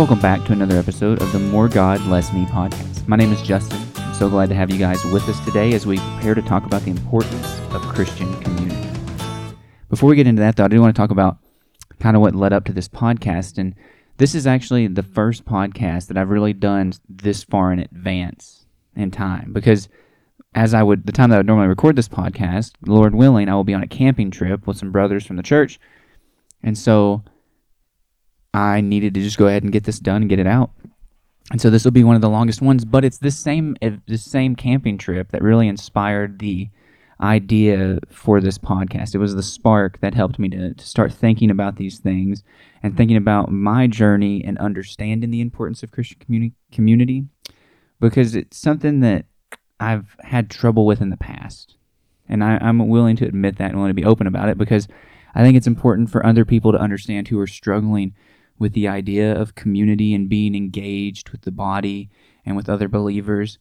Welcome back to another episode of the More God, Less Me podcast. My name is Justin. I'm so glad to have you guys with us today as we prepare to talk about the importance of Christian community. Before we get into that, though, I do want to talk about kind of what led up to this podcast. And this is actually the first podcast that I've really done this far in advance in time because as I would, the time that I would normally record this podcast, Lord willing, I will be on a camping trip with some brothers from the church. And so I needed to just go ahead and get this done and get it out. And so this will be one of the longest ones, but it's this same this same camping trip that really inspired the idea for this podcast. It was the spark that helped me to, to start thinking about these things and thinking about my journey and understanding the importance of Christian communi- community because it's something that I've had trouble with in the past. And I, I'm willing to admit that and willing to be open about it because I think it's important for other people to understand who are struggling with the idea of community and being engaged with the body and with other believers.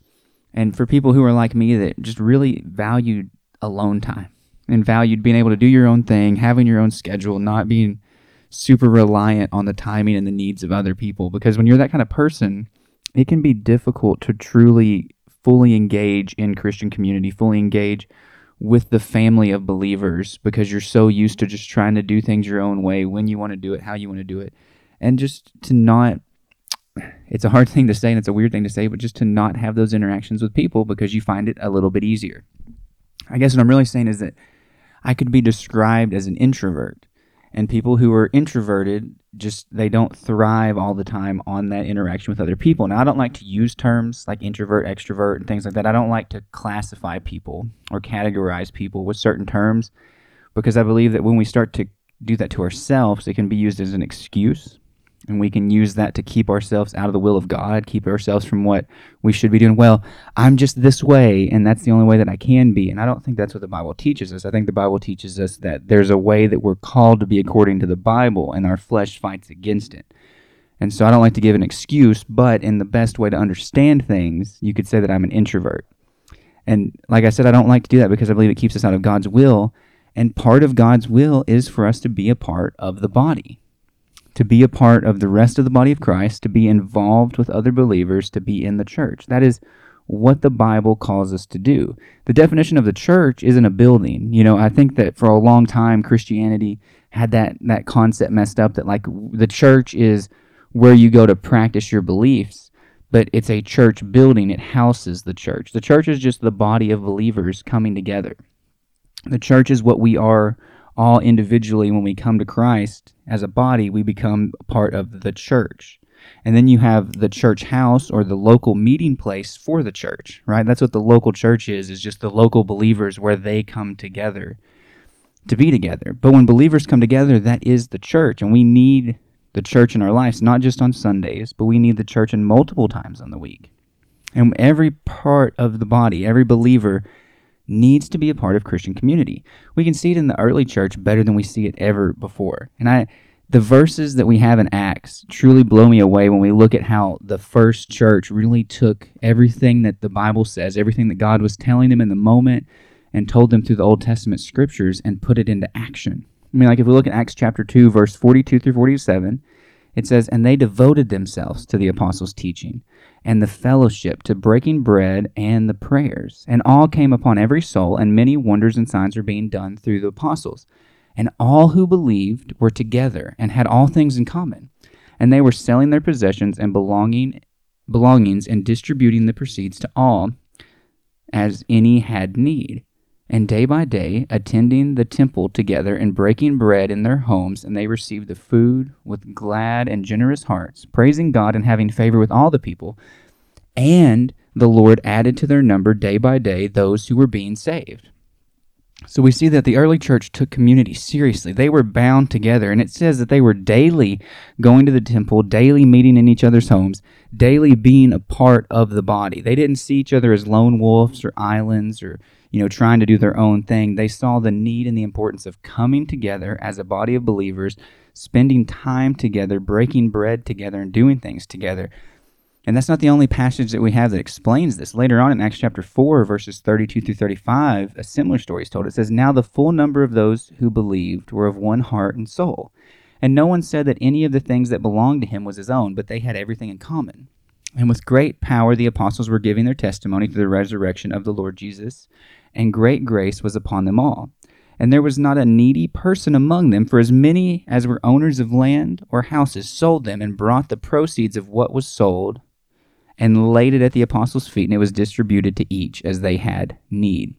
And for people who are like me that just really valued alone time and valued being able to do your own thing, having your own schedule, not being super reliant on the timing and the needs of other people. Because when you're that kind of person, it can be difficult to truly fully engage in Christian community, fully engage with the family of believers because you're so used to just trying to do things your own way when you want to do it, how you want to do it and just to not it's a hard thing to say and it's a weird thing to say, but just to not have those interactions with people because you find it a little bit easier. I guess what I'm really saying is that I could be described as an introvert, and people who are introverted just they don't thrive all the time on that interaction with other people. Now, I don't like to use terms like introvert, extrovert, and things like that. I don't like to classify people or categorize people with certain terms because I believe that when we start to do that to ourselves, it can be used as an excuse and we can use that to keep ourselves out of the will of God, keep ourselves from what we should be doing. Well, I'm just this way, and that's the only way that I can be. And I don't think that's what the Bible teaches us. I think the Bible teaches us that there's a way that we're called to be according to the Bible, and our flesh fights against it. And so I don't like to give an excuse, but in the best way to understand things, you could say that I'm an introvert. And like I said, I don't like to do that because I believe it keeps us out of God's will. And part of God's will is for us to be a part of the body to be a part of the rest of the body of Christ, to be involved with other believers, to be in the church. That is what the Bible calls us to do. The definition of the church isn't a building. You know, I think that for a long time Christianity had that that concept messed up that like the church is where you go to practice your beliefs, but it's a church building. It houses the church. The church is just the body of believers coming together. The church is what we are all individually when we come to Christ as a body, we become part of the church. And then you have the church house or the local meeting place for the church, right? That's what the local church is, is just the local believers where they come together to be together. But when believers come together, that is the church. And we need the church in our lives, not just on Sundays, but we need the church in multiple times on the week. And every part of the body, every believer needs to be a part of Christian community. We can see it in the early church better than we see it ever before. And I the verses that we have in Acts truly blow me away when we look at how the first church really took everything that the Bible says, everything that God was telling them in the moment and told them through the Old Testament scriptures and put it into action. I mean, like if we look at Acts chapter 2, verse 42 through 47, it says, And they devoted themselves to the apostles' teaching and the fellowship, to breaking bread and the prayers. And all came upon every soul, and many wonders and signs were being done through the apostles. And all who believed were together and had all things in common. And they were selling their possessions and belonging, belongings and distributing the proceeds to all as any had need and day by day attending the temple together and breaking bread in their homes, and they received the food with glad and generous hearts, praising God and having favor with all the people. And the Lord added to their number day by day those who were being saved. So we see that the early church took community seriously. They were bound together, and it says that they were daily going to the temple, daily meeting in each other's homes, daily being a part of the body. They didn't see each other as lone wolves or islands or you know, trying to do their own thing. They saw the need and the importance of coming together as a body of believers, spending time together, breaking bread together, and doing things together. And that's not the only passage that we have that explains this. Later on in Acts chapter 4, verses 32 through 35, a similar story is told. It says, Now the full number of those who believed were of one heart and soul. And no one said that any of the things that belonged to him was his own, but they had everything in common. And with great power, the apostles were giving their testimony to the resurrection of the Lord Jesus, and great grace was upon them all. And there was not a needy person among them, for as many as were owners of land or houses sold them and brought the proceeds of what was sold and laid it at the apostles' feet, and it was distributed to each as they had need.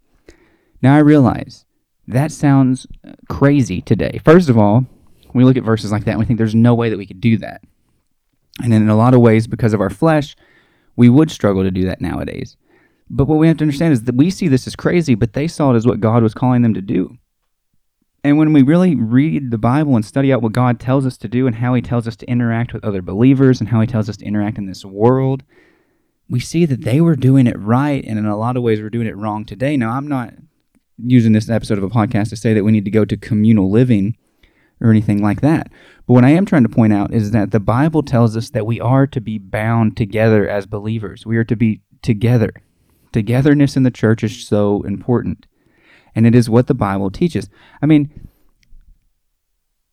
Now I realize that sounds crazy today. First of all, we look at verses like that and we think there's no way that we could do that. And in a lot of ways, because of our flesh, we would struggle to do that nowadays. But what we have to understand is that we see this as crazy, but they saw it as what God was calling them to do. And when we really read the Bible and study out what God tells us to do and how He tells us to interact with other believers and how He tells us to interact in this world, we see that they were doing it right, and in a lot of ways, we're doing it wrong today. Now, I'm not using this episode of a podcast to say that we need to go to communal living or anything like that. But what I am trying to point out is that the Bible tells us that we are to be bound together as believers. We are to be together. Togetherness in the church is so important. And it is what the Bible teaches. I mean,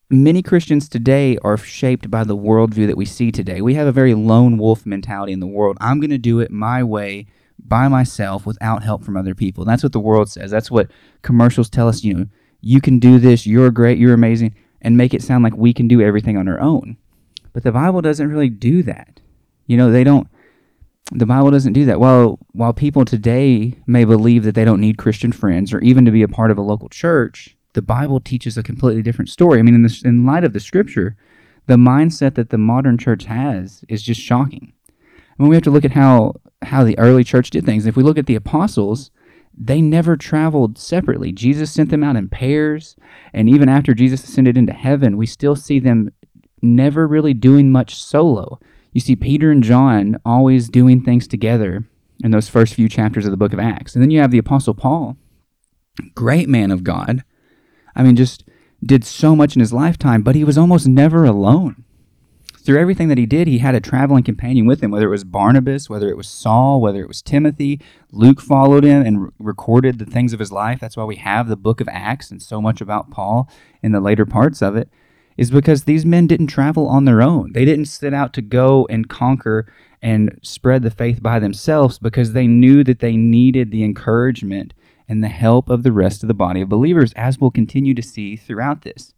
many Christians today are shaped by the worldview that we see today. We have a very lone wolf mentality in the world. I'm going to do it my way by myself without help from other people. That's what the world says. That's what commercials tell us, you know, you can do this, you're great, you're amazing and make it sound like we can do everything on our own. But the Bible doesn't really do that. You know, they don't the Bible doesn't do that. While while people today may believe that they don't need Christian friends or even to be a part of a local church, the Bible teaches a completely different story. I mean, in in light of the Scripture, the mindset that the modern church has is just shocking. I mean, we have to look at how how the early church did things. If we look at the apostles, they never traveled separately. Jesus sent them out in pairs, and even after Jesus ascended into heaven, we still see them never really doing much solo. You see Peter and John always doing things together in those first few chapters of the book of Acts. And then you have the apostle Paul, great man of God. I mean, just did so much in his lifetime, but he was almost never alone through everything that he did, he had a traveling companion with him, whether it was Barnabas, whether it was Saul, whether it was Timothy. Luke followed him and re- recorded the things of his life. That's why we have the book of Acts and so much about Paul in the later parts of it, is because these men didn't travel on their own. They didn't set out to go and conquer and spread the faith by themselves because they knew that they needed the encouragement and the help of the rest of the body of believers, as we'll continue to see throughout this.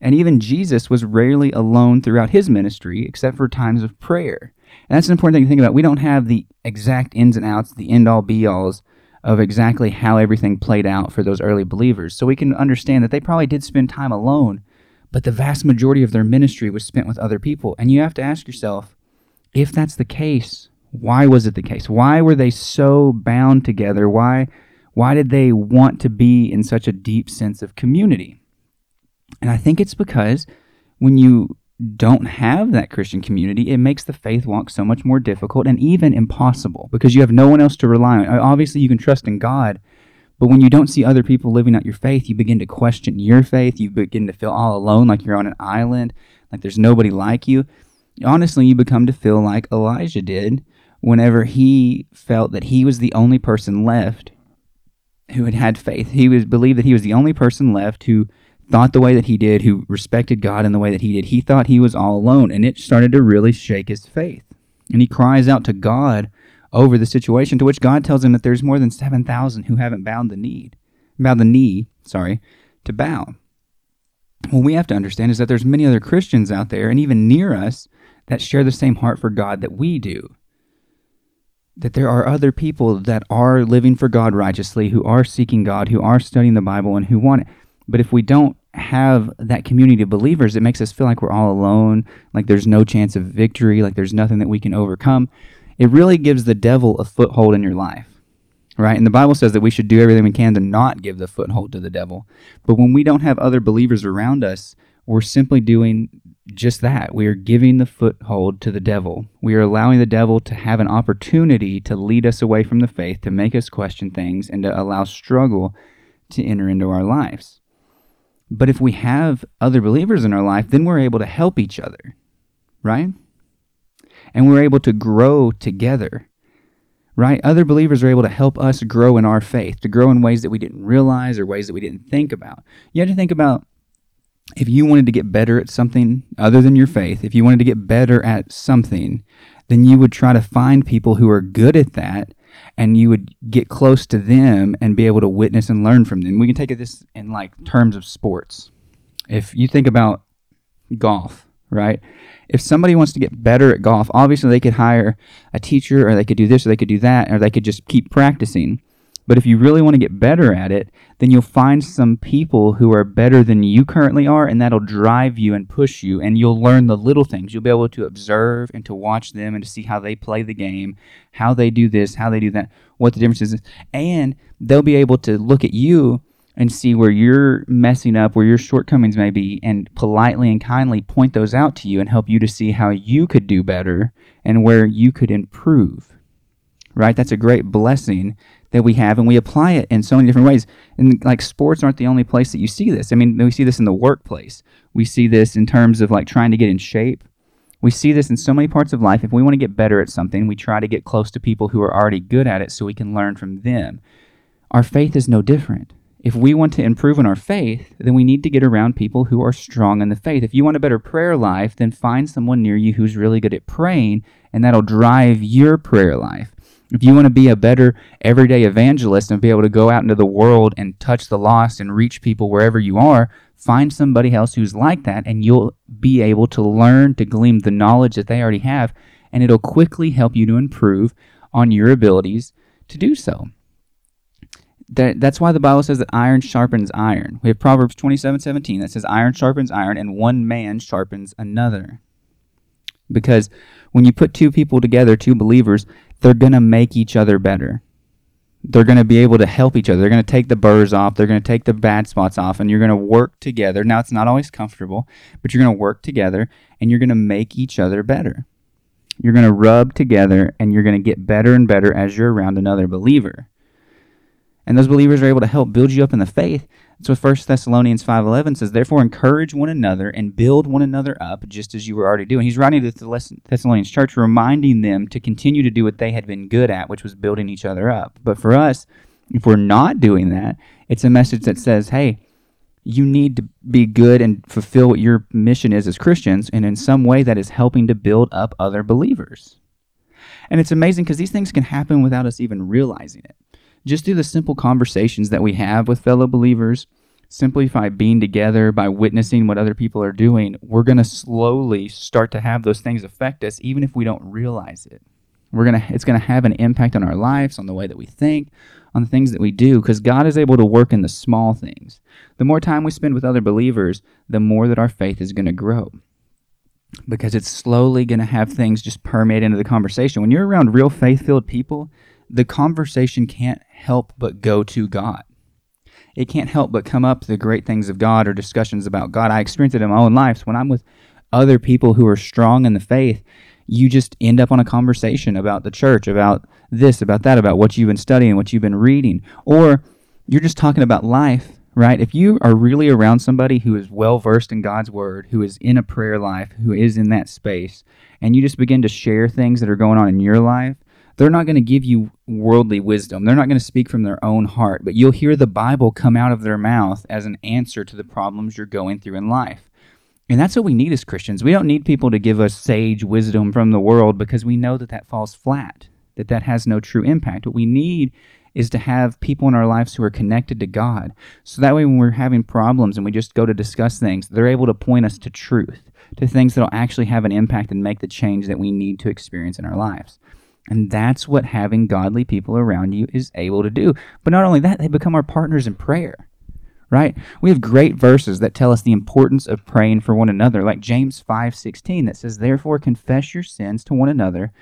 And even Jesus was rarely alone throughout his ministry, except for times of prayer. And that's an important thing to think about. We don't have the exact ins and outs, the end all be alls of exactly how everything played out for those early believers. So we can understand that they probably did spend time alone, but the vast majority of their ministry was spent with other people. And you have to ask yourself if that's the case, why was it the case? Why were they so bound together? Why, why did they want to be in such a deep sense of community? And I think it's because when you don't have that Christian community, it makes the faith walk so much more difficult and even impossible because you have no one else to rely on. Obviously, you can trust in God, but when you don't see other people living out your faith, you begin to question your faith. You begin to feel all alone, like you're on an island, like there's nobody like you. Honestly, you become to feel like Elijah did whenever he felt that he was the only person left who had had faith. He was believed that he was the only person left who thought the way that he did, who respected God in the way that he did, he thought he was all alone, and it started to really shake his faith. And he cries out to God over the situation, to which God tells him that there's more than 7,000 who haven't bowed the knee, bowed the knee, sorry, to bow. What we have to understand is that there's many other Christians out there, and even near us, that share the same heart for God that we do. That there are other people that are living for God righteously, who are seeking God, who are studying the Bible, and who want it. But if we don't have that community of believers, it makes us feel like we're all alone, like there's no chance of victory, like there's nothing that we can overcome. It really gives the devil a foothold in your life, right? And the Bible says that we should do everything we can to not give the foothold to the devil. But when we don't have other believers around us, we're simply doing just that. We are giving the foothold to the devil. We are allowing the devil to have an opportunity to lead us away from the faith, to make us question things, and to allow struggle to enter into our lives. But if we have other believers in our life, then we're able to help each other, right? And we're able to grow together, right? Other believers are able to help us grow in our faith, to grow in ways that we didn't realize or ways that we didn't think about. You have to think about if you wanted to get better at something other than your faith, if you wanted to get better at something, then you would try to find people who are good at that and you would get close to them and be able to witness and learn from them. We can take this in like terms of sports. If you think about golf, right? If somebody wants to get better at golf, obviously they could hire a teacher or they could do this or they could do that or they could just keep practicing. But if you really want to get better at it, then you'll find some people who are better than you currently are, and that'll drive you and push you. And you'll learn the little things. You'll be able to observe and to watch them and to see how they play the game, how they do this, how they do that, what the difference is. And they'll be able to look at you and see where you're messing up, where your shortcomings may be, and politely and kindly point those out to you and help you to see how you could do better and where you could improve. Right? That's a great blessing that we have, and we apply it in so many different ways. And like sports aren't the only place that you see this. I mean, we see this in the workplace. We see this in terms of like trying to get in shape. We see this in so many parts of life. If we want to get better at something, we try to get close to people who are already good at it so we can learn from them. Our faith is no different. If we want to improve in our faith, then we need to get around people who are strong in the faith. If you want a better prayer life, then find someone near you who's really good at praying, and that'll drive your prayer life. If you want to be a better everyday evangelist and be able to go out into the world and touch the lost and reach people wherever you are, find somebody else who's like that and you'll be able to learn to glean the knowledge that they already have and it'll quickly help you to improve on your abilities to do so. That, that's why the Bible says that iron sharpens iron. We have Proverbs 27 17 that says, Iron sharpens iron, and one man sharpens another. Because when you put two people together, two believers, they're going to make each other better. They're going to be able to help each other. They're going to take the burrs off. They're going to take the bad spots off, and you're going to work together. Now, it's not always comfortable, but you're going to work together and you're going to make each other better. You're going to rub together and you're going to get better and better as you're around another believer. And those believers are able to help build you up in the faith so 1 Thessalonians 5.11 says, Therefore encourage one another and build one another up, just as you were already doing. He's writing to the Thessalonians church, reminding them to continue to do what they had been good at, which was building each other up. But for us, if we're not doing that, it's a message that says, hey, you need to be good and fulfill what your mission is as Christians, and in some way that is helping to build up other believers. And it's amazing because these things can happen without us even realizing it just through the simple conversations that we have with fellow believers, simply by being together, by witnessing what other people are doing, we're going to slowly start to have those things affect us, even if we don't realize it. We're gonna, it's going to have an impact on our lives, on the way that we think, on the things that we do, because God is able to work in the small things. The more time we spend with other believers, the more that our faith is going to grow because it's slowly going to have things just permeate into the conversation. When you're around real faith filled people, the conversation can't help but go to God. It can't help but come up the great things of God or discussions about God. I experience it in my own life. So when I'm with other people who are strong in the faith, you just end up on a conversation about the church, about this, about that, about what you've been studying, what you've been reading, or you're just talking about life, right? If you are really around somebody who is well versed in God's word, who is in a prayer life, who is in that space, and you just begin to share things that are going on in your life, they're not going to give you worldly wisdom. They're not going to speak from their own heart, but you'll hear the Bible come out of their mouth as an answer to the problems you're going through in life. And that's what we need as Christians. We don't need people to give us sage wisdom from the world because we know that that falls flat, that that has no true impact. What we need is to have people in our lives who are connected to God. So that way, when we're having problems and we just go to discuss things, they're able to point us to truth, to things that will actually have an impact and make the change that we need to experience in our lives. And that's what having godly people around you is able to do. But not only that, they become our partners in prayer. Right? We have great verses that tell us the importance of praying for one another, like James 5:16 that says, "Therefore confess your sins to one another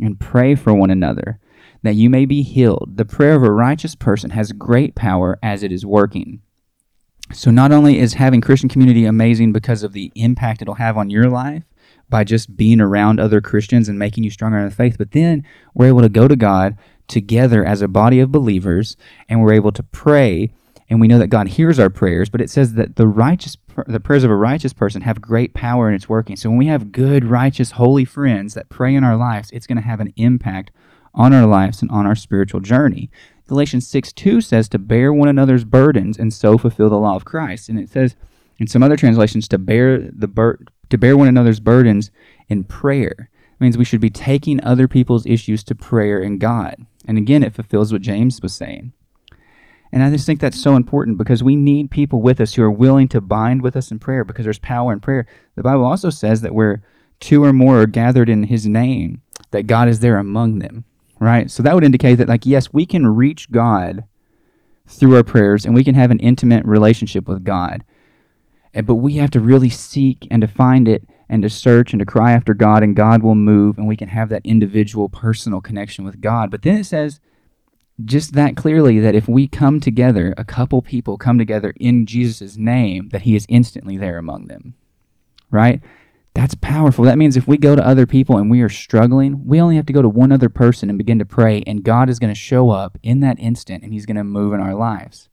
and pray for one another, that you may be healed. The prayer of a righteous person has great power as it is working." So not only is having Christian community amazing because of the impact it'll have on your life, by just being around other Christians and making you stronger in the faith. But then we're able to go to God together as a body of believers and we're able to pray and we know that God hears our prayers, but it says that the righteous the prayers of a righteous person have great power and it's working. So when we have good, righteous, holy friends that pray in our lives, it's going to have an impact on our lives and on our spiritual journey. Galatians 6 2 says to bear one another's burdens and so fulfill the law of Christ. And it says In some other translations, to bear the bur- to bear one another's burdens in prayer it means we should be taking other people's issues to prayer and God. And again, it fulfills what James was saying. And I just think that's so important because we need people with us who are willing to bind with us in prayer because there's power in prayer. The Bible also says that where two or more are gathered in his name, that God is there among them, right? So that would indicate that, like, yes, we can reach God through our prayers and we can have an intimate relationship with God. But we have to really seek and to find it and to search and to cry after God, and God will move, and we can have that individual personal connection with God. But then it says, just that clearly that if we come together, a couple people come together in Jesus' name, that he is instantly there among them. Right? That's powerful. That means if we go to other people and we are struggling, we only have to go to one other person and begin to pray, and God is going to show up in that instant and he's going to move in our lives.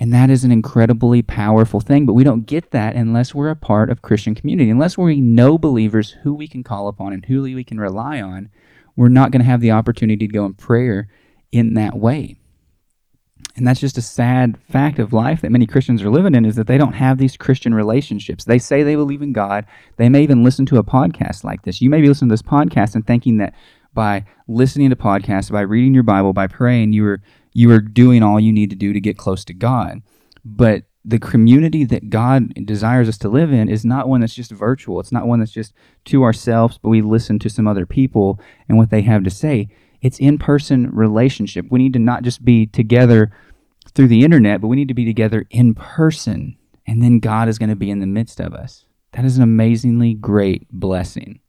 And that is an incredibly powerful thing, but we don't get that unless we're a part of Christian community. Unless we know believers who we can call upon and who we can rely on, we're not going to have the opportunity to go in prayer in that way. And that's just a sad fact of life that many Christians are living in is that they don't have these Christian relationships. They say they believe in God. They may even listen to a podcast like this. You may be listening to this podcast and thinking that by listening to podcasts, by reading your Bible, by praying, you are you are doing all you need to do to get close to God. But the community that God desires us to live in is not one that's just virtual. It's not one that's just to ourselves, but we listen to some other people and what they have to say. It's in person relationship. We need to not just be together through the internet, but we need to be together in person. And then God is going to be in the midst of us. That is an amazingly great blessing.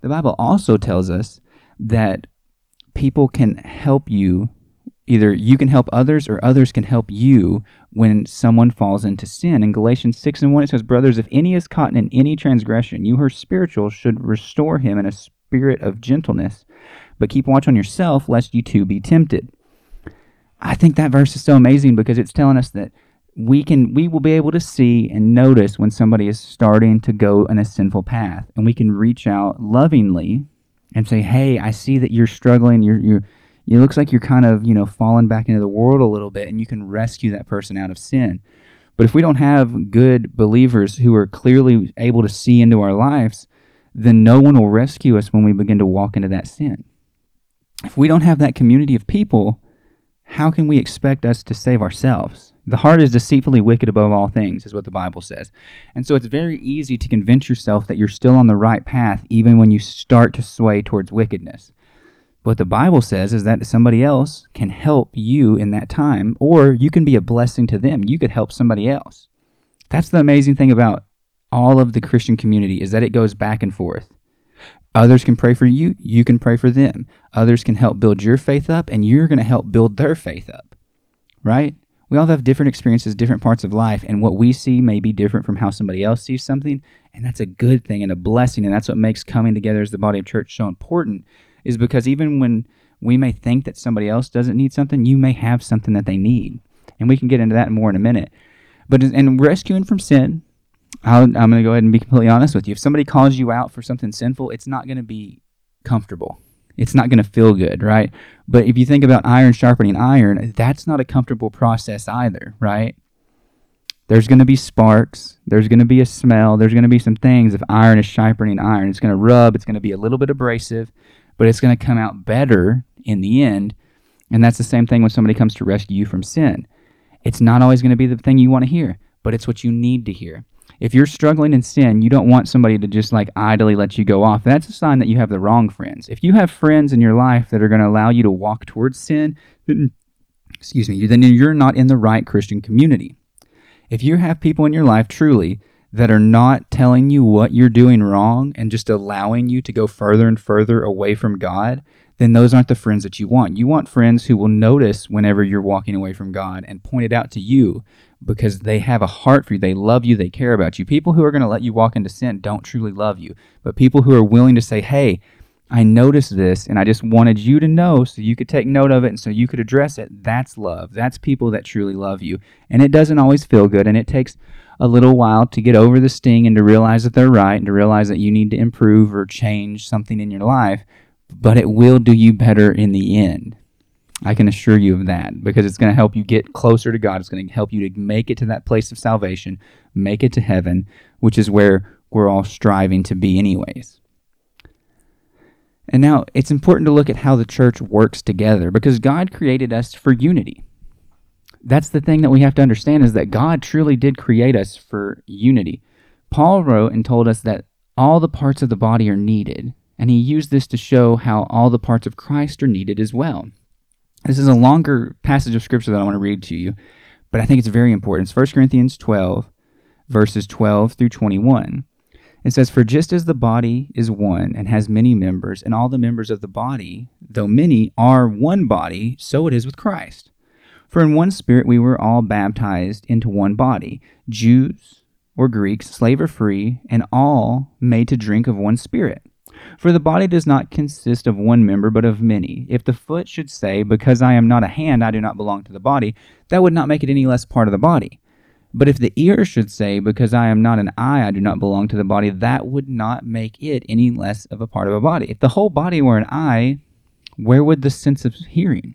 The Bible also tells us that people can help you. Either you can help others or others can help you when someone falls into sin. In Galatians 6 and 1, it says, Brothers, if any is caught in any transgression, you who are spiritual should restore him in a spirit of gentleness but keep watch on yourself lest you too be tempted. I think that verse is so amazing because it's telling us that we can we will be able to see and notice when somebody is starting to go in a sinful path and we can reach out lovingly and say hey i see that you're struggling you're you it looks like you're kind of you know falling back into the world a little bit and you can rescue that person out of sin but if we don't have good believers who are clearly able to see into our lives then no one will rescue us when we begin to walk into that sin if we don't have that community of people, how can we expect us to save ourselves? The heart is deceitfully wicked above all things, is what the Bible says. And so it's very easy to convince yourself that you're still on the right path, even when you start to sway towards wickedness. What the Bible says is that somebody else can help you in that time, or you can be a blessing to them. You could help somebody else. That's the amazing thing about all of the Christian community is that it goes back and forth. Others can pray for you, you can pray for them. Others can help build your faith up, and you're going to help build their faith up. Right? We all have different experiences, different parts of life, and what we see may be different from how somebody else sees something, and that's a good thing and a blessing, and that's what makes coming together as the body of church so important, is because even when we may think that somebody else doesn't need something, you may have something that they need. And we can get into that more in a minute. But and rescuing from sin, i am going to go ahead and be completely honest with you. If somebody calls you out for something sinful, it's not going to be comfortable. It's not going to feel good, right? But if you think about iron sharpening iron, that's not a comfortable process either, right? There's going to be sparks. There's going to be a smell. There's going to be some things. If iron is sharpening iron, it's going to rub. It's going to be a little bit abrasive, but it's going to come out better in the end. And that's the same thing when somebody comes to rescue you from sin. It's not always going to be the thing you want to hear, but it's what you need to hear. If you're struggling in sin, you don't want somebody to just like idly let you go off. That's a sign that you have the wrong friends. If you have friends in your life that are going to allow you to walk towards sin, then, excuse me, then you're not in the right Christian community. If you have people in your life truly that are not telling you what you're doing wrong and just allowing you to go further and further away from God, then those aren't the friends that you want. You want friends who will notice whenever you're walking away from God and point it out to you because they have a heart for you. They love you. They care about you. People who are going to let you walk into sin don't truly love you. But people who are willing to say, hey, I noticed this and I just wanted you to know so you could take note of it and so you could address it. That's love. That's people that truly love you. And it doesn't always feel good and it takes a little while to get over the sting and to realize that they're right and to realize that you need to improve or change something in your life, but it will do you better in the end. I can assure you of that because it's going to help you get closer to God. It's going to help you to make it to that place of salvation, make it to heaven, which is where we're all striving to be, anyways. And now it's important to look at how the church works together because God created us for unity. That's the thing that we have to understand is that God truly did create us for unity. Paul wrote and told us that all the parts of the body are needed, and he used this to show how all the parts of Christ are needed as well. This is a longer passage of scripture that I want to read to you, but I think it's very important. It's 1 Corinthians 12, verses 12 through 21. It says, For just as the body is one and has many members, and all the members of the body, though many, are one body, so it is with Christ. For in one spirit we were all baptized into one body, Jews or Greeks, slave or free, and all made to drink of one spirit. For the body does not consist of one member, but of many. If the foot should say, Because I am not a hand, I do not belong to the body, that would not make it any less part of the body. But if the ear should say, Because I am not an eye, I do not belong to the body, that would not make it any less of a part of a body. If the whole body were an eye, where would the sense of hearing?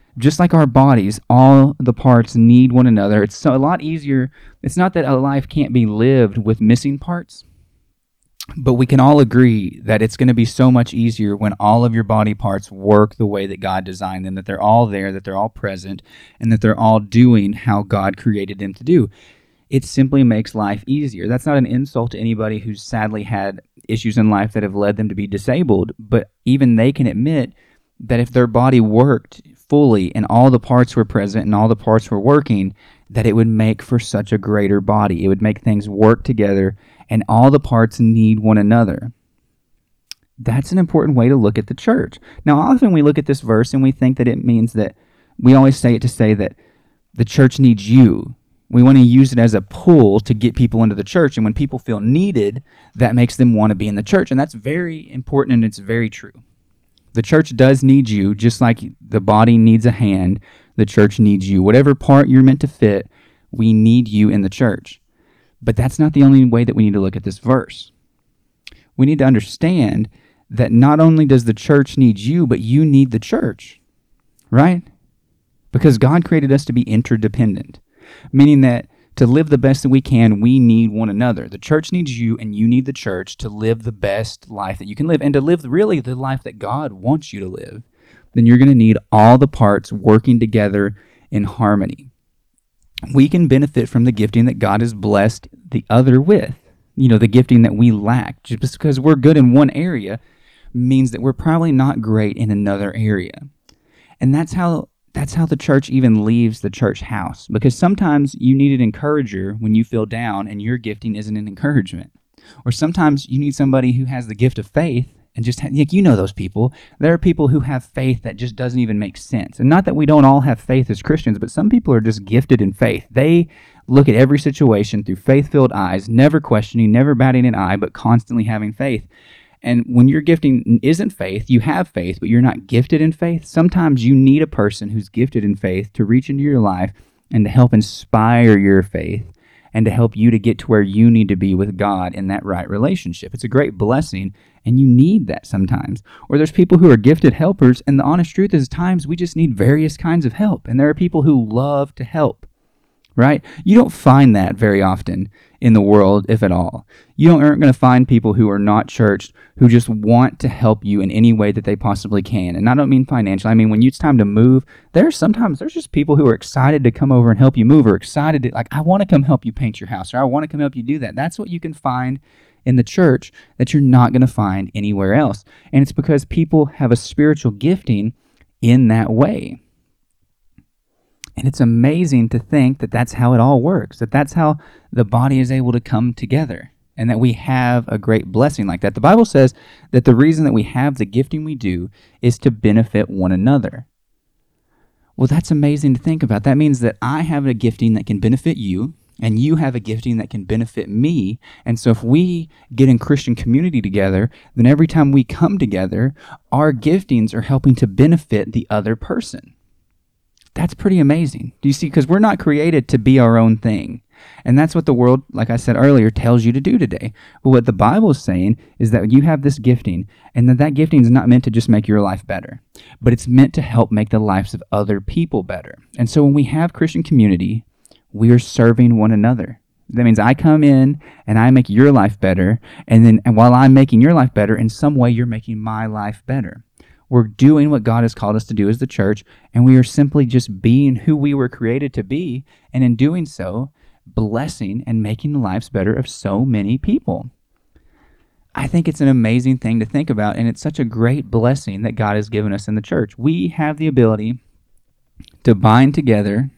just like our bodies, all the parts need one another. It's so, a lot easier. It's not that a life can't be lived with missing parts, but we can all agree that it's going to be so much easier when all of your body parts work the way that God designed them, that they're all there, that they're all present, and that they're all doing how God created them to do. It simply makes life easier. That's not an insult to anybody who's sadly had issues in life that have led them to be disabled, but even they can admit that if their body worked fully and all the parts were present and all the parts were working, that it would make for such a greater body. It would make things work together and all the parts need one another. That's an important way to look at the church. Now, often we look at this verse and we think that it means that we always say it to say that the church needs you. We want to use it as a pull to get people into the church. And when people feel needed, that makes them want to be in the church. And that's very important and it's very true. The church does need you, just like the body needs a hand, the church needs you. Whatever part you're meant to fit, we need you in the church. But that's not the only way that we need to look at this verse. We need to understand that not only does the church need you, but you need the church, right? Because God created us to be interdependent, meaning that to live the best that we can, we need one another. The church needs you, and you need the church to live the best life that you can live and to live really the life that God wants you to live. Then you're going to need all the parts working together in harmony we can benefit from the gifting that God has blessed the other with. You know, the gifting that we lack. Just because we're good in one area means that we're probably not great in another area. And that's how that's how the church even leaves the church house. Because sometimes you need an encourager when you feel down and your gifting isn't an encouragement. Or sometimes you need somebody who has the gift of faith and just like you know those people. There are people who have faith that just doesn't even make sense. And not that we don't all have faith as christians but some people are just gifted in faith. They look at every situation through faith-filled eyes never questioning never batting an eye but constantly having faith and when your gifting isn't faith you have faith but you're not gifted in faith sometimes you need a person who's gifted in faith to reach into your life and to help inspire your faith and to help you to get to where you need to be with God in that right relationship. It's a great blessing, and you need that sometimes. Or there's people who are gifted helpers, and the honest truth is, times we just need various kinds of help, and there are people who love to help right? You don't find that very often in the world, if at all. You aren't going to find people who are not churched who just want to help you in any way that they possibly can. And I don't mean financially. I mean when it's time to move, there's sometimes there's just people who are excited to come over and help you move, or excited to like I want to come help you paint your house, or I want to come help you do that. That's what you can find in the church that you're not going to find anywhere else. And it's because people have a spiritual gifting in that way. And it's amazing to think that that's how it all works, that that's how the body is able to come together, and that we have a great blessing like that. The Bible says that the reason that we have the gifting we do is to benefit one another. Well, that's amazing to think about. That means that I have a gifting that can benefit you. and you have a gifting that can benefit me. And so if we get in Christian community together, then every time we come together, our giftings are helping to benefit the other person. That's pretty amazing. Do you see? Because we're not created to be our own thing. And that's what the world, like I said earlier, tells you to do today. But what the Bible is saying is that you have this gifting, and that that gifting is not meant to just make your life better, but it's meant to help make the lives of other people better. And so when we have Christian community, we are serving one another. That means I come in and I make your life better, and then and while I'm making your life better, in some way you're making my life better. We're doing what God has called us to do as the church, and we are simply just being who we were created to be, and in doing so, blessing and making the lives better of so many people. I think it's an amazing thing to think about, and it's such a great blessing that God has given us in the church. We have the ability to bind together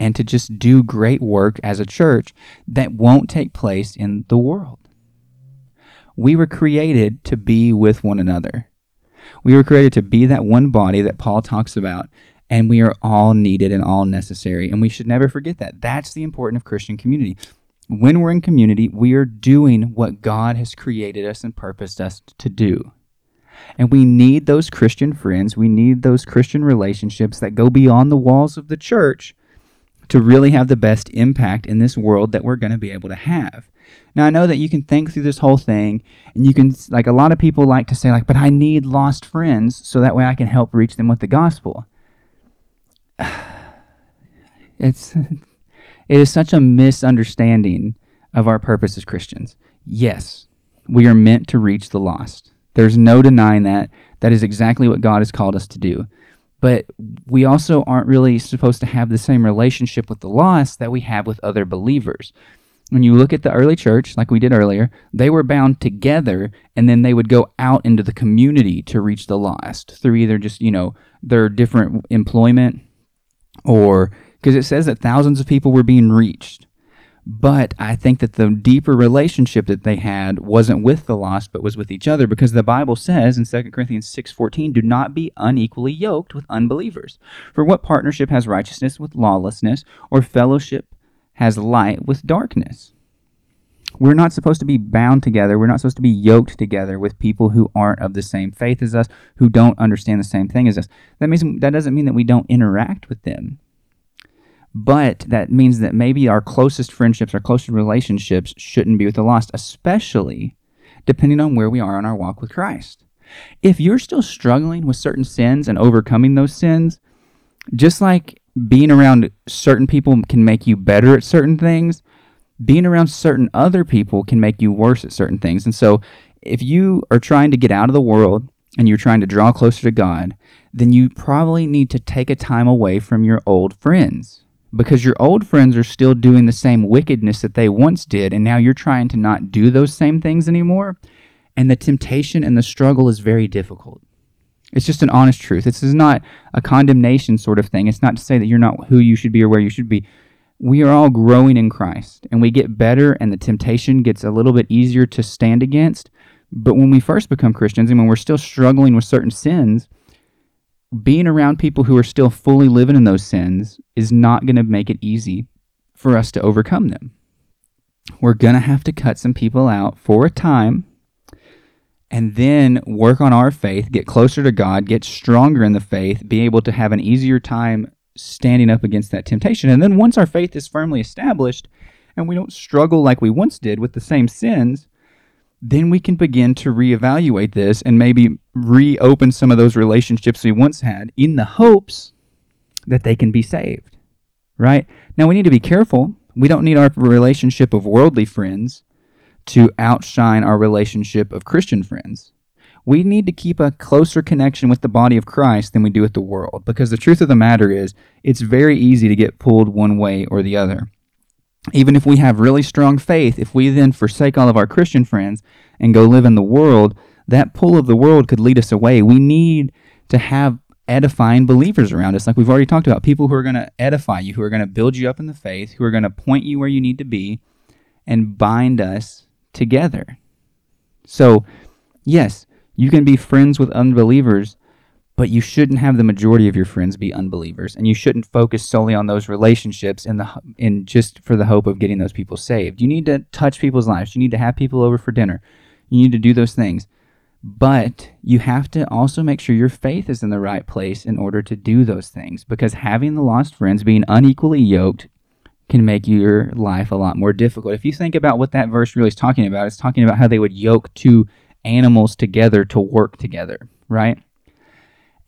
and to just do great work as a church that won't take place in the world. We were created to be with one another. We were created to be that one body that Paul talks about, and we are all needed and all necessary. And we should never forget that. That's the importance of Christian community. When we're in community, we are doing what God has created us and purposed us to do. And we need those Christian friends. We need those Christian relationships that go beyond the walls of the church to really have the best impact in this world that we're going to be able to have. Now I know that you can think through this whole thing and you can like a lot of people like to say like but I need lost friends so that way I can help reach them with the gospel. It's it is such a misunderstanding of our purpose as Christians. Yes, we are meant to reach the lost. There's no denying that. That is exactly what God has called us to do. But we also aren't really supposed to have the same relationship with the lost that we have with other believers when you look at the early church, like we did earlier, they were bound together and then they would go out into the community to reach the lost through either just, you know, their different employment or because it says that thousands of people were being reached. But I think that the deeper relationship that they had wasn't with the lost, but was with each other, because the Bible says in 2 Corinthians 6.14, Do not be unequally yoked with unbelievers. For what partnership has righteousness with lawlessness, or fellowship has light with darkness. We're not supposed to be bound together. We're not supposed to be yoked together with people who aren't of the same faith as us, who don't understand the same thing as us. That means that doesn't mean that we don't interact with them. But that means that maybe our closest friendships, our closest relationships shouldn't be with the lost, especially depending on where we are on our walk with Christ. If you're still struggling with certain sins and overcoming those sins, just like being around certain people can make you better at certain things. Being around certain other people can make you worse at certain things. And so, if you are trying to get out of the world and you're trying to draw closer to God, then you probably need to take a time away from your old friends because your old friends are still doing the same wickedness that they once did. And now you're trying to not do those same things anymore. And the temptation and the struggle is very difficult. It's just an honest truth. This is not a condemnation sort of thing. It's not to say that you're not who you should be or where you should be. We are all growing in Christ and we get better, and the temptation gets a little bit easier to stand against. But when we first become Christians and when we're still struggling with certain sins, being around people who are still fully living in those sins is not going to make it easy for us to overcome them. We're going to have to cut some people out for a time and then work on our faith, get closer to God, get stronger in the faith, be able to have an easier time standing up against that temptation. And then once our faith is firmly established and we don't struggle like we once did with the same sins, then we can begin to reevaluate this and maybe reopen some of those relationships we once had in the hopes that they can be saved. Right? Now we need to be careful. We don't need our relationship of worldly friends to outshine our relationship of Christian friends. We need to keep a closer connection with the body of Christ than we do with the world because the truth of the matter is it's very easy to get pulled one way or the other. Even if we have really strong faith, if we then forsake all of our Christian friends and go live in the world, that pull of the world could lead us away. We need to have edifying believers around us, like we've already talked about people who are going to edify you, who are going to build you up in the faith, who are going to point you where you need to be, and bind us together. So, yes, you can be friends with unbelievers, but you shouldn't have the majority of your friends be unbelievers and you shouldn't focus solely on those relationships in the in just for the hope of getting those people saved. You need to touch people's lives. You need to have people over for dinner. You need to do those things. But you have to also make sure your faith is in the right place in order to do those things because having the lost friends being unequally yoked can make your life a lot more difficult if you think about what that verse really is talking about it's talking about how they would yoke two animals together to work together right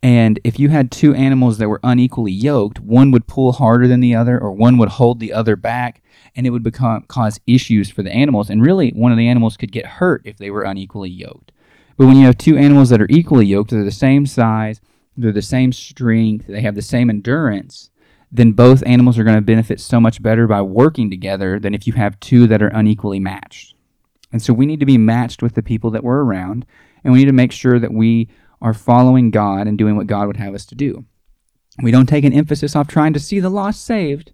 and if you had two animals that were unequally yoked, one would pull harder than the other, or one would hold the other back, and it would become cause issues for the animals. And really, one of the animals could get hurt if they were unequally yoked. But when you have two animals that are equally yoked, they're the same size, they're the same strength, they have the same endurance, then both animals are going to benefit so much better by working together than if you have two that are unequally matched. And so we need to be matched with the people that we're around, and we need to make sure that we are following God and doing what God would have us to do. We don't take an emphasis off trying to see the lost saved,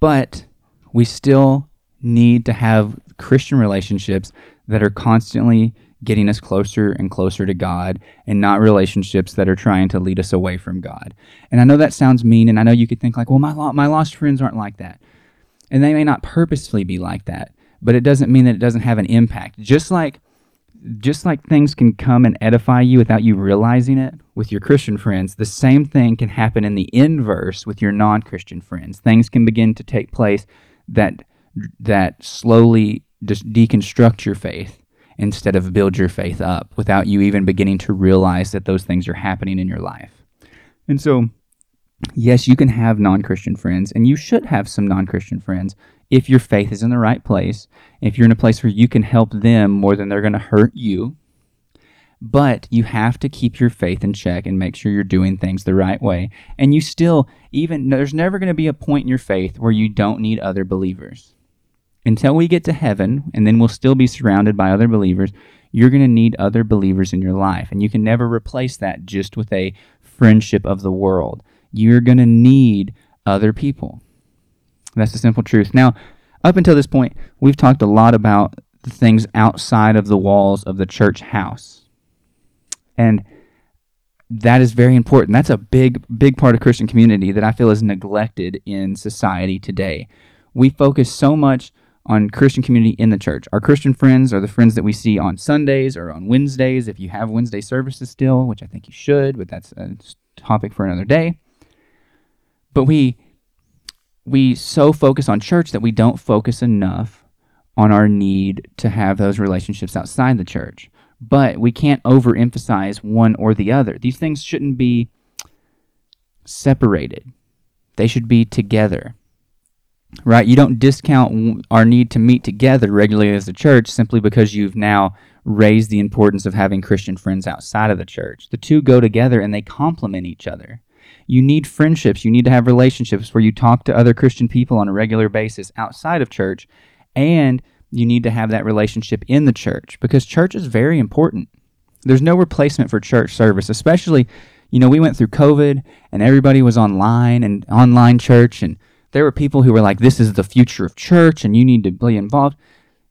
but we still need to have Christian relationships that are constantly getting us closer and closer to God and not relationships that are trying to lead us away from God. And I know that sounds mean and I know you could think like, "Well, my my lost friends aren't like that." And they may not purposefully be like that, but it doesn't mean that it doesn't have an impact. Just like just like things can come and edify you without you realizing it with your Christian friends, the same thing can happen in the inverse with your non-Christian friends. Things can begin to take place that that slowly just deconstruct your faith instead of build your faith up without you even beginning to realize that those things are happening in your life. And so yes, you can have non-Christian friends and you should have some non-Christian friends if your faith is in the right place, if you're in a place where you can help them more than they're going to hurt you. But you have to keep your faith in check and make sure you're doing things the right way. And you still, even, there's never going to be a point in your faith where you don't need other believers. Until we get to heaven, and then we'll still be surrounded by other believers, you're going to need other believers in your life. And you can never replace that just with a friendship of the world. You're going to need other people. That's the simple truth. Now, up until this point, we've talked a lot about the things outside of the walls of the church house. And that is very important. That's a big, big part of Christian community that I feel is neglected in society today. We focus so much on Christian community in the church. Our Christian friends are the friends that we see on Sundays or on Wednesdays if you have Wednesday services still, which I think you should, but that's a topic for another day. But we we so focus on church that we don't focus enough on our need to have those relationships outside the church. But we can't overemphasize one or the other. These things shouldn't be separated, they should be together. Right? You don't discount our need to meet together regularly as a church simply because you've now raised the importance of having Christian friends outside of the church. The two go together and they complement each other. You need friendships. You need to have relationships where you talk to other Christian people on a regular basis outside of church. And you need to have that relationship in the church because church is very important. There's no replacement for church service, especially, you know, we went through COVID and everybody was online and online church. And there were people who were like, this is the future of church and you need to be involved.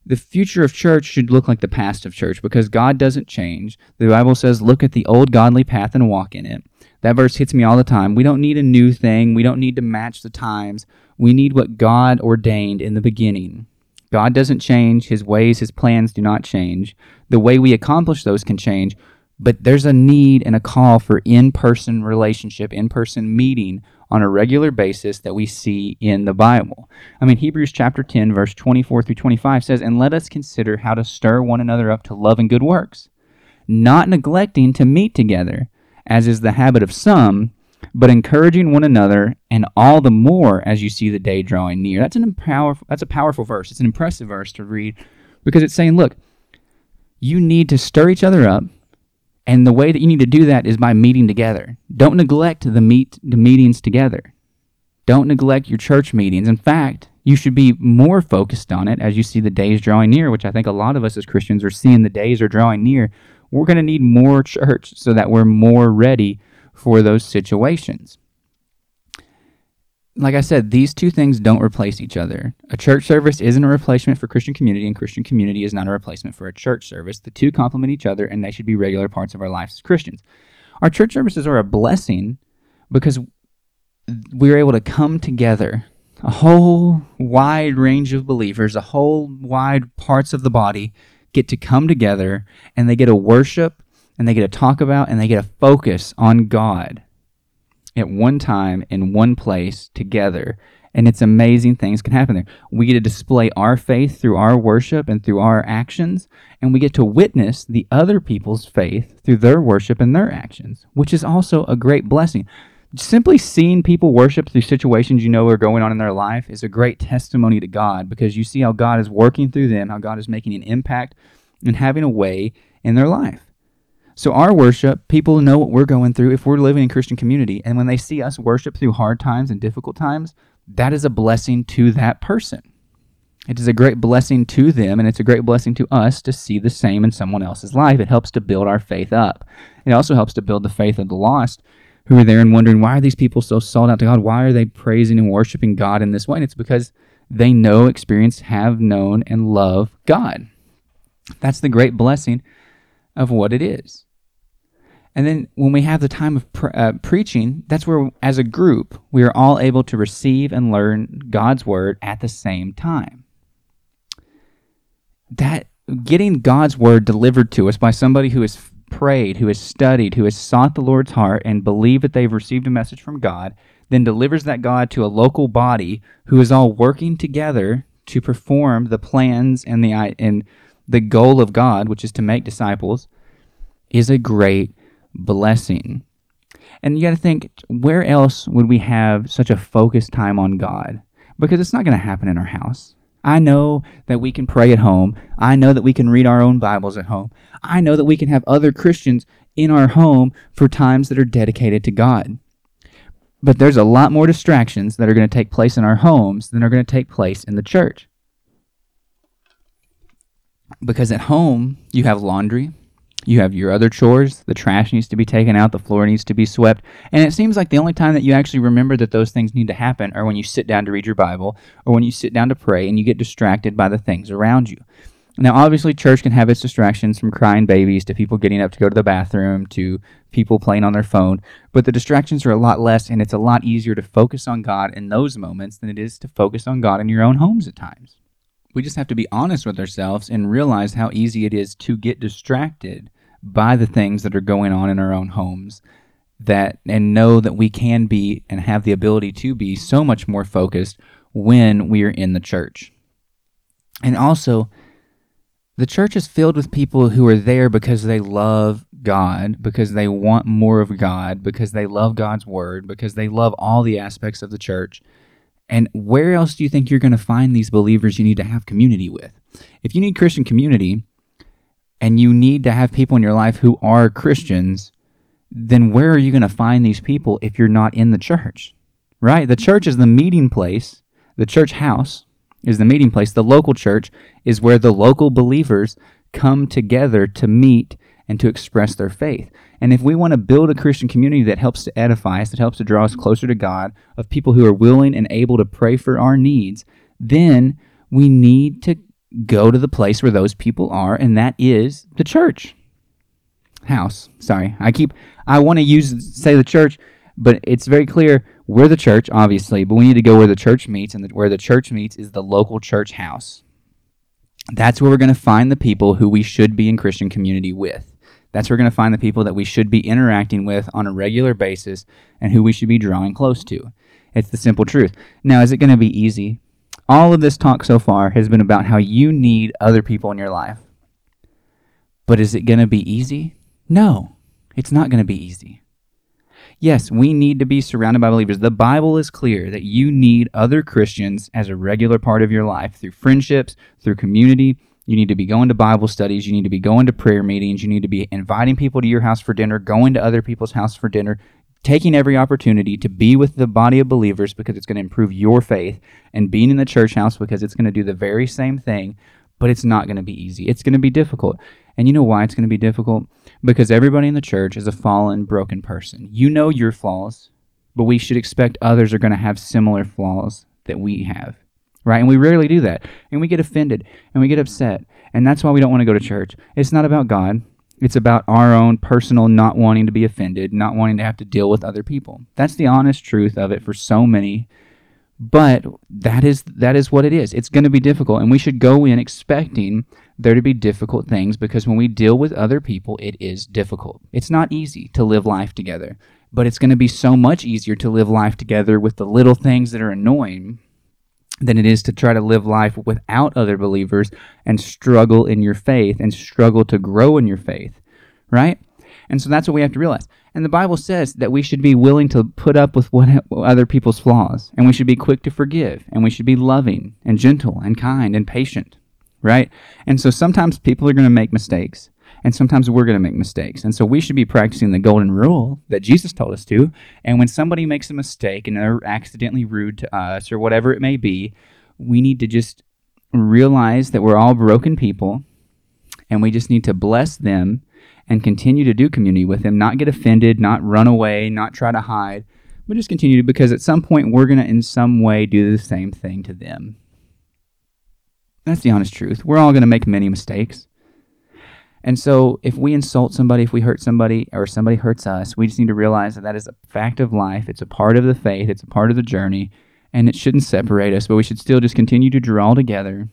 The future of church should look like the past of church because God doesn't change. The Bible says, look at the old godly path and walk in it. That verse hits me all the time. We don't need a new thing. We don't need to match the times. We need what God ordained in the beginning. God doesn't change. His ways, his plans do not change. The way we accomplish those can change, but there's a need and a call for in person relationship, in person meeting on a regular basis that we see in the Bible. I mean, Hebrews chapter 10, verse 24 through 25 says, And let us consider how to stir one another up to love and good works, not neglecting to meet together as is the habit of some, but encouraging one another, and all the more as you see the day drawing near. That's an powerful, that's a powerful verse. It's an impressive verse to read because it's saying, look, you need to stir each other up, and the way that you need to do that is by meeting together. Don't neglect the meet the meetings together. Don't neglect your church meetings. In fact, you should be more focused on it as you see the days drawing near, which I think a lot of us as Christians are seeing the days are drawing near we're going to need more church so that we're more ready for those situations. Like I said, these two things don't replace each other. A church service isn't a replacement for Christian community, and Christian community is not a replacement for a church service. The two complement each other, and they should be regular parts of our lives as Christians. Our church services are a blessing because we're able to come together, a whole wide range of believers, a whole wide parts of the body get to come together and they get to worship and they get to talk about and they get to focus on God at one time in one place together and it's amazing things can happen there. We get to display our faith through our worship and through our actions, and we get to witness the other people's faith through their worship and their actions, which is also a great blessing. Simply seeing people worship through situations you know are going on in their life is a great testimony to God because you see how God is working through them, how God is making an impact and having a way in their life. So, our worship, people know what we're going through if we're living in Christian community. And when they see us worship through hard times and difficult times, that is a blessing to that person. It is a great blessing to them, and it's a great blessing to us to see the same in someone else's life. It helps to build our faith up. It also helps to build the faith of the lost who are there and wondering why are these people so sold out to God? Why are they praising and worshiping God in this way? And it's because they know, experience, have known, and love God. That's the great blessing of what it is. And then when we have the time of pre- uh, preaching, that's where, as a group, we are all able to receive and learn God's word at the same time. That getting God's word delivered to us by somebody who has prayed, who has studied, who has sought the Lord's heart and believe that they've received a message from God, then delivers that God to a local body who is all working together to perform the plans and the and the goal of God, which is to make disciples, is a great blessing. And you got to think, where else would we have such a focused time on God? Because it's not going to happen in our house. I know that we can pray at home. I know that we can read our own Bibles at home. I know that we can have other Christians in our home for times that are dedicated to God. But there's a lot more distractions that are going to take place in our homes than are going to take place in the church. Because at home, you have laundry, you have your other chores. The trash needs to be taken out. The floor needs to be swept. And it seems like the only time that you actually remember that those things need to happen are when you sit down to read your Bible or when you sit down to pray and you get distracted by the things around you. Now, obviously, church can have its distractions from crying babies to people getting up to go to the bathroom to people playing on their phone, but the distractions are a lot less and it's a lot easier to focus on God in those moments than it is to focus on God in your own homes at times. We just have to be honest with ourselves and realize how easy it is to get distracted by the things that are going on in our own homes that and know that we can be and have the ability to be so much more focused when we are in the church. And also the church is filled with people who are there because they love God, because they want more of God, because they love God's word, because they love all the aspects of the church. And where else do you think you're going to find these believers you need to have community with? If you need Christian community, and you need to have people in your life who are Christians, then where are you going to find these people if you're not in the church? Right? The church is the meeting place, the church house is the meeting place. The local church is where the local believers come together to meet and to express their faith. And if we want to build a Christian community that helps to edify us, that helps to draw us closer to God, of people who are willing and able to pray for our needs, then we need to go to the place where those people are, and that is the church house. Sorry, I keep I want to use say the church, but it's very clear we're the church, obviously, but we need to go where the church meets, and the, where the church meets is the local church house. That's where we're going to find the people who we should be in Christian community with. That's where we're going to find the people that we should be interacting with on a regular basis and who we should be drawing close to. It's the simple truth. Now, is it going to be easy? all of this talk so far has been about how you need other people in your life. But is it going to be easy? No, it's not going to be easy. Yes, we need to be surrounded by believers. The Bible is clear that you need other Christians as a regular part of your life through friendships, through community. You need to be going to Bible studies. You need to be going to prayer meetings. You need to be inviting people to your house for dinner, going to other people's house for dinner taking every opportunity to be with the body of believers because it's going to improve your faith and being in the church house because it's going to do the very same thing, but it's not going to be easy. It's going to be difficult. And you know why it's going to be difficult? Because everybody in the church is a fallen, broken person. You know your flaws, but we should expect others are going to have similar flaws that we have. Right? And we rarely do that. And we get offended and we get upset. And that's why we don't want to go to church. It's not about God. It's about our own personal not wanting to be offended, not wanting to have to deal with other people. That's the honest truth of it for so many. But that is that is what it is. It's going to be difficult and we should go in expecting there to be difficult things because when we deal with other people, it is difficult. It's not easy to live life together, but it's going to be so much easier to live life together with the little things that are annoying than it is to try to live life without other believers and struggle in your faith and struggle to grow in your faith, right? And so that's what we have to realize. And the Bible says that we should be willing to put up with what other people's flaws, and we should be quick to forgive, and we should be loving and gentle and kind and patient, right? And so sometimes people are going to make mistakes, and sometimes we're going to make mistakes. And so we should be practicing the golden rule that Jesus told us to. And when somebody makes a mistake and they're accidentally rude to us or whatever it may be, we need to just realize that we're all broken people and we just need to bless them and continue to do community with them, not get offended, not run away, not try to hide, but just continue because at some point we're going to, in some way, do the same thing to them. That's the honest truth. We're all going to make many mistakes. And so, if we insult somebody, if we hurt somebody, or somebody hurts us, we just need to realize that that is a fact of life. It's a part of the faith, it's a part of the journey, and it shouldn't separate us, but we should still just continue to draw together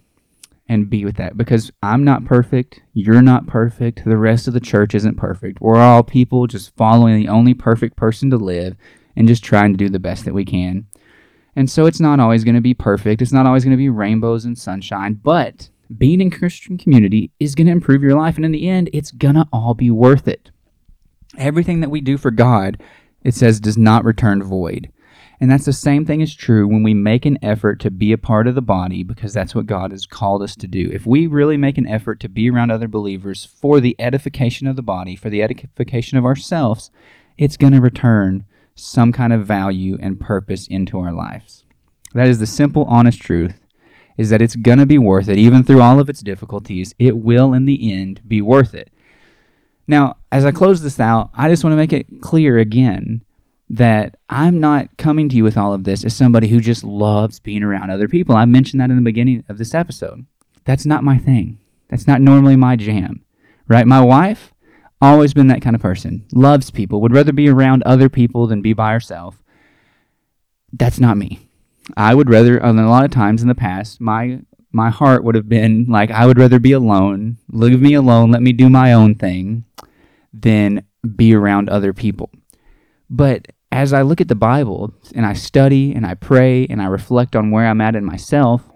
and be with that because I'm not perfect. You're not perfect. The rest of the church isn't perfect. We're all people just following the only perfect person to live and just trying to do the best that we can. And so, it's not always going to be perfect, it's not always going to be rainbows and sunshine, but being in Christian community is going to improve your life. And in the end, it's going to all be worth it. Everything that we do for God, it says, does not return void. And that's the same thing is true when we make an effort to be a part of the body because that's what God has called us to do. If we really make an effort to be around other believers for the edification of the body, for the edification of ourselves, it's going to return some kind of value and purpose into our lives. That is the simple, honest truth is that it's going to be worth it. Even through all of its difficulties, it will in the end be worth it. Now, as I close this out, I just want to make it clear again that I'm not coming to you with all of this as somebody who just loves being around other people. I mentioned that in the beginning of this episode. That's not my thing. That's not normally my jam, right? My wife, always been that kind of person, loves people, would rather be around other people than be by herself. That's not me. I would rather, a lot of times in the past, my my heart would have been like, I would rather be alone, leave me alone, let me do my own thing, than be around other people. But as I look at the Bible and I study and I pray and I reflect on where I'm at in myself,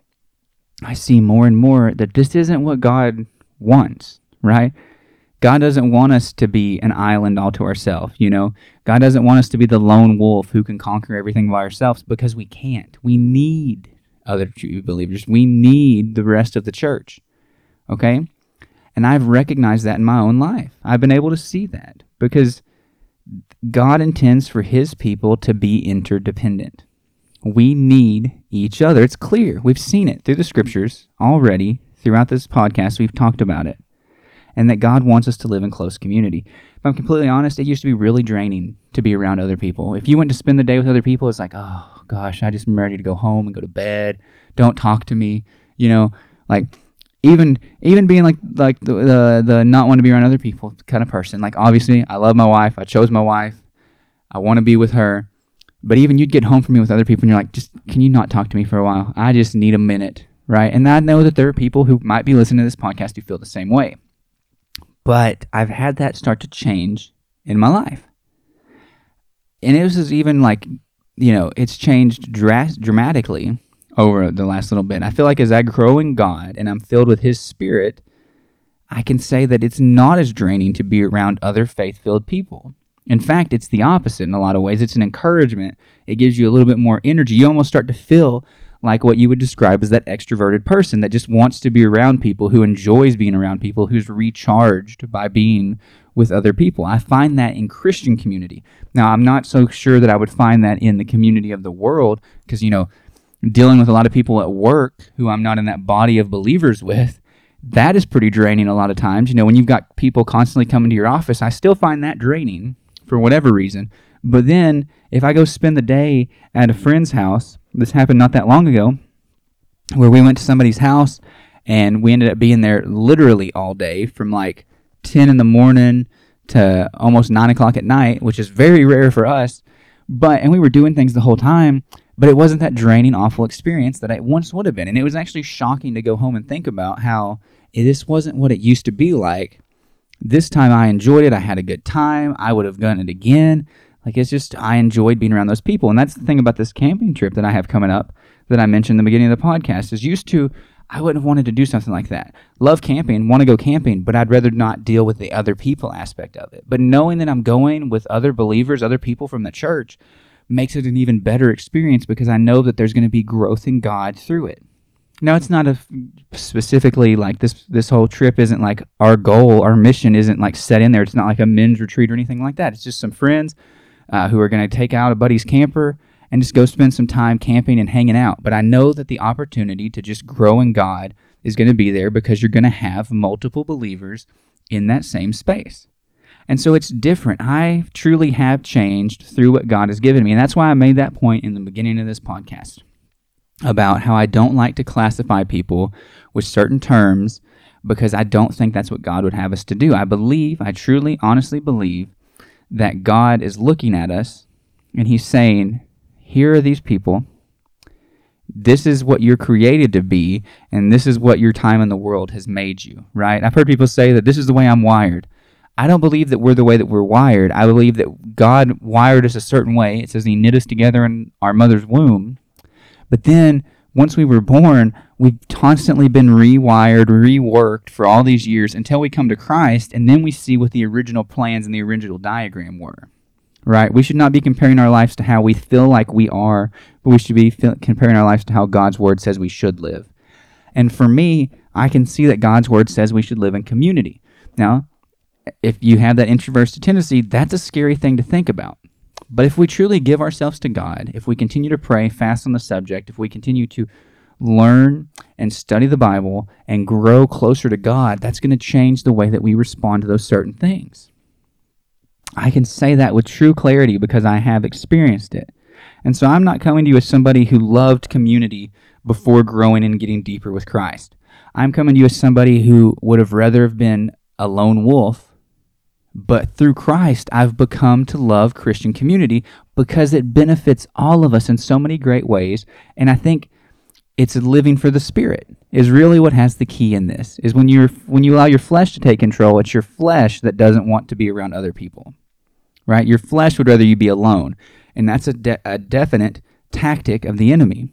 I see more and more that this isn't what God wants, right? God doesn't want us to be an island all to ourselves, you know? God doesn't want us to be the lone wolf who can conquer everything by ourselves because we can't. We need other true believers. We need the rest of the church. Okay? And I've recognized that in my own life. I've been able to see that because God intends for his people to be interdependent. We need each other. It's clear. We've seen it through the scriptures already. Throughout this podcast, we've talked about it and that God wants us to live in close community. If I'm completely honest, it used to be really draining to be around other people. If you went to spend the day with other people, it's like, oh gosh, I just am ready to go home and go to bed. Don't talk to me. You know, like even even being like like the the, the not want to be around other people kind of person. Like obviously, I love my wife. I chose my wife. I want to be with her. But even you'd get home from me with other people, and you're like, just can you not talk to me for a while? I just need a minute, right? And I know that there are people who might be listening to this podcast who feel the same way. But I've had that start to change in my life. And it was even like, you know, it's changed dras- dramatically over the last little bit. I feel like as I grow in God and I'm filled with His Spirit, I can say that it's not as draining to be around other faith filled people. In fact, it's the opposite in a lot of ways. It's an encouragement. It gives you a little bit more energy. You almost start to feel like what you would describe as that extroverted person that just wants to be around people, who enjoys being around people, who's recharged by being with other people. I find that in Christian community. Now, I'm not so sure that I would find that in the community of the world because, you know, dealing with a lot of people at work who I'm not in that body of believers with, that is pretty draining a lot of times. You know, when you've got people constantly coming to your office, I still find that draining for whatever reason. But then if I go spend the day at a friend's house this happened not that long ago, where we went to somebody's house and we ended up being there literally all day from like 10 in the morning to almost 9 o'clock at night, which is very rare for us. But, and we were doing things the whole time, but it wasn't that draining, awful experience that it once would have been. And it was actually shocking to go home and think about how this wasn't what it used to be like. This time I enjoyed it. I had a good time. I would have done it again. Like it's just, I enjoyed being around those people. And that's the thing about this camping trip that I have coming up that I mentioned in the beginning of the podcast is used to I wouldn't have wanted to do something like that. Love camping, want to go camping, but I'd rather not deal with the other people aspect of it. But knowing that I'm going with other believers, other people from the church, makes it an even better experience because I know that there's going to be growth in God through it. Now, it's not a specifically like this. This whole trip isn't like our goal, our mission isn't like set in there. It's not like a men's retreat or anything like that. It's just some friends uh, who are going to take out a buddy's camper and just go spend some time camping and hanging out. But I know that the opportunity to just grow in God is going to be there because you're going to have multiple believers in that same space. And so it's different. I truly have changed through what God has given me. And that's why I made that point in the beginning of this podcast about how I don't like to classify people with certain terms because I don't think that's what God would have us to do. I believe, I truly, honestly believe that God is looking at us and He's saying, here are these people. This is what you're created to be, and this is what your time in the world has made you, right? I've heard people say that this is the way I'm wired. I don't believe that we're the way that we're wired. I believe that God wired us a certain way. It says He knit us together in our mother's womb. But then, once we were born, we've constantly been rewired, reworked for all these years until we come to Christ, and then we see what the original plans and the original diagram were right? We should not be comparing our lives to how we feel like we are, but we should be comparing our lives to how God's word says we should live. And for me, I can see that God's word says we should live in community. Now, if you have that introverted tendency, that's a scary thing to think about. But if we truly give ourselves to God, if we continue to pray, fast on the subject, if we continue to learn and study the Bible and grow closer to God, that's going to change the way that we respond to those certain things. I can say that with true clarity because I have experienced it. And so I'm not coming to you as somebody who loved community before growing and getting deeper with Christ. I'm coming to you as somebody who would have rather have been a lone wolf, but through Christ, I've become to love Christian community because it benefits all of us in so many great ways. And I think it's living for the spirit is really what has the key in this is when you're when you allow your flesh to take control it's your flesh that doesn't want to be around other people right? Your flesh would rather you be alone. And that's a, de- a definite tactic of the enemy,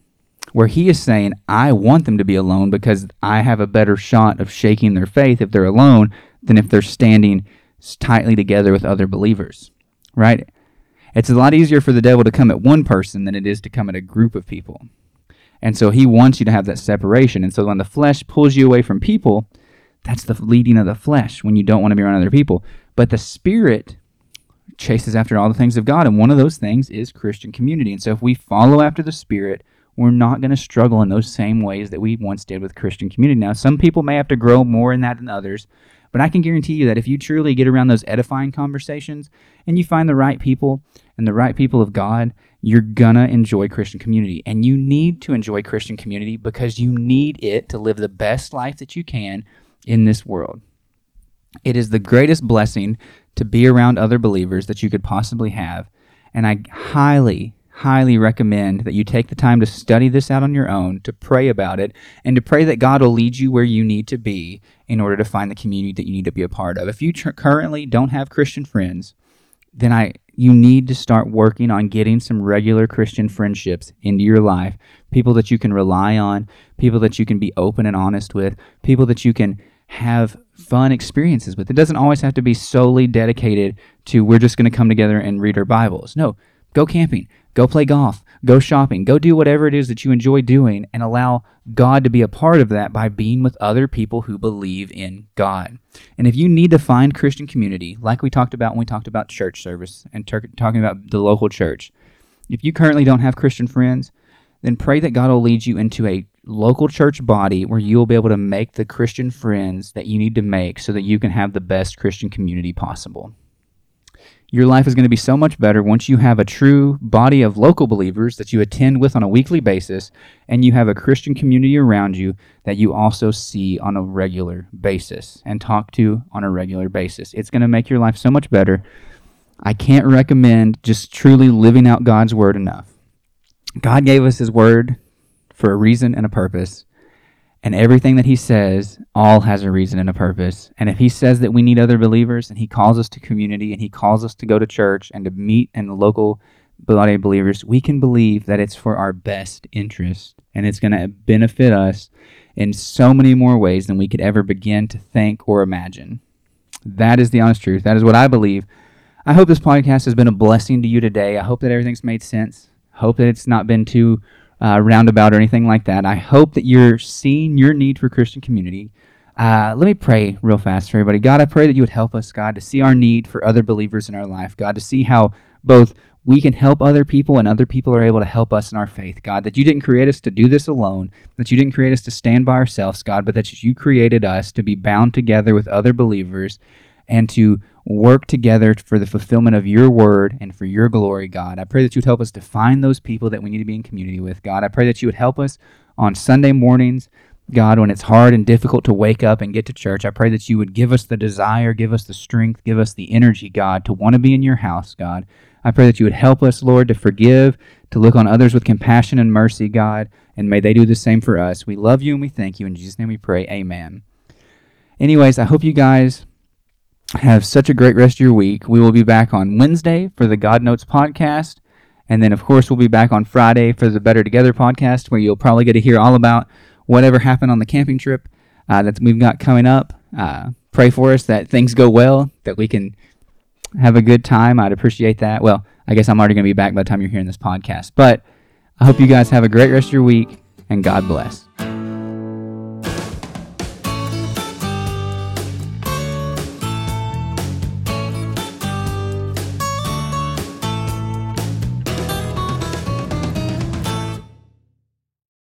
where he is saying, I want them to be alone because I have a better shot of shaking their faith if they're alone than if they're standing tightly together with other believers, right? It's a lot easier for the devil to come at one person than it is to come at a group of people. And so he wants you to have that separation. And so when the flesh pulls you away from people, that's the leading of the flesh when you don't want to be around other people. But the spirit chases after all the things of God. And one of those things is Christian community. And so if we follow after the Spirit, we're not going to struggle in those same ways that we once did with Christian community. Now, some people may have to grow more in that than others, but I can guarantee you that if you truly get around those edifying conversations and you find the right people and the right people of God, you're to enjoy Christian community. And you need to enjoy Christian community because you need it to live the best life that you can in this world. It is the greatest blessing to be around other believers that you could possibly have. And I highly, highly recommend that you take the time to study this out on your own, to pray about it, and to pray that God will lead you where you need to be in order to find the community that you need to be a part of. If you tr- currently don't have Christian friends, then I you need to start working on getting some regular Christian friendships into your life. People that you can rely on, people that you can be open and honest with, people that you can have fun experiences with. It doesn't always have to be solely dedicated to we're just going to come together and read our Bibles. No, go camping, go play golf, go shopping, go do whatever it is that you enjoy doing and allow God to be a part of that by being with other people who believe in God. And if you need to find Christian community, like we talked about when we talked about church service and ter- talking about the local church, if you currently don't have Christian friends, then pray that God will lead you into a local church body where you will be able to make the Christian friends that you need to make so that you can have the best Christian community possible. Your life is going to be so much better once you have a true body of local believers that you attend with on a weekly basis and you have a Christian community around you that you also see on a regular basis and talk to on a regular basis. It's going to make your life so much better. I can't recommend just truly living out God's word enough. God gave us his word for a reason and a purpose. And everything that he says all has a reason and a purpose. And if he says that we need other believers and he calls us to community and he calls us to go to church and to meet in the local body of believers, we can believe that it's for our best interest and it's going to benefit us in so many more ways than we could ever begin to think or imagine. That is the honest truth. That is what I believe. I hope this podcast has been a blessing to you today. I hope that everything's made sense. Hope that it's not been too uh, roundabout or anything like that. I hope that you're seeing your need for Christian community. Uh, let me pray real fast for everybody. God, I pray that you would help us, God, to see our need for other believers in our life. God, to see how both we can help other people and other people are able to help us in our faith. God, that you didn't create us to do this alone, that you didn't create us to stand by ourselves, God, but that you created us to be bound together with other believers and to work together for the fulfillment of your word and for your glory, God. I pray that you would help us to find those people that we need to be in community with, God. I pray that you would help us on Sunday mornings, God, when it's hard and difficult to wake up and get to church. I pray that you would give us the desire, give us the strength, give us the energy, God, to want to be in your house, God. I pray that you would help us, Lord, to forgive, to look on others with compassion and mercy, God, and may they do the same for us. We love you and we thank you. In Jesus' name we pray. Amen. Anyways, I hope you guys have such a great rest of your week. We will be back on Wednesday for the God Notes podcast. And then, of course, we'll be back on Friday for the Better Together podcast, where you'll probably get to hear all about whatever happened on the camping trip uh, that we've got coming up. Uh, pray for us that things go well, that we can have a good time. I'd appreciate that. Well, I guess I'm already going to be back by the time you're hearing this podcast. But I hope you guys have a great rest of your week, and God bless.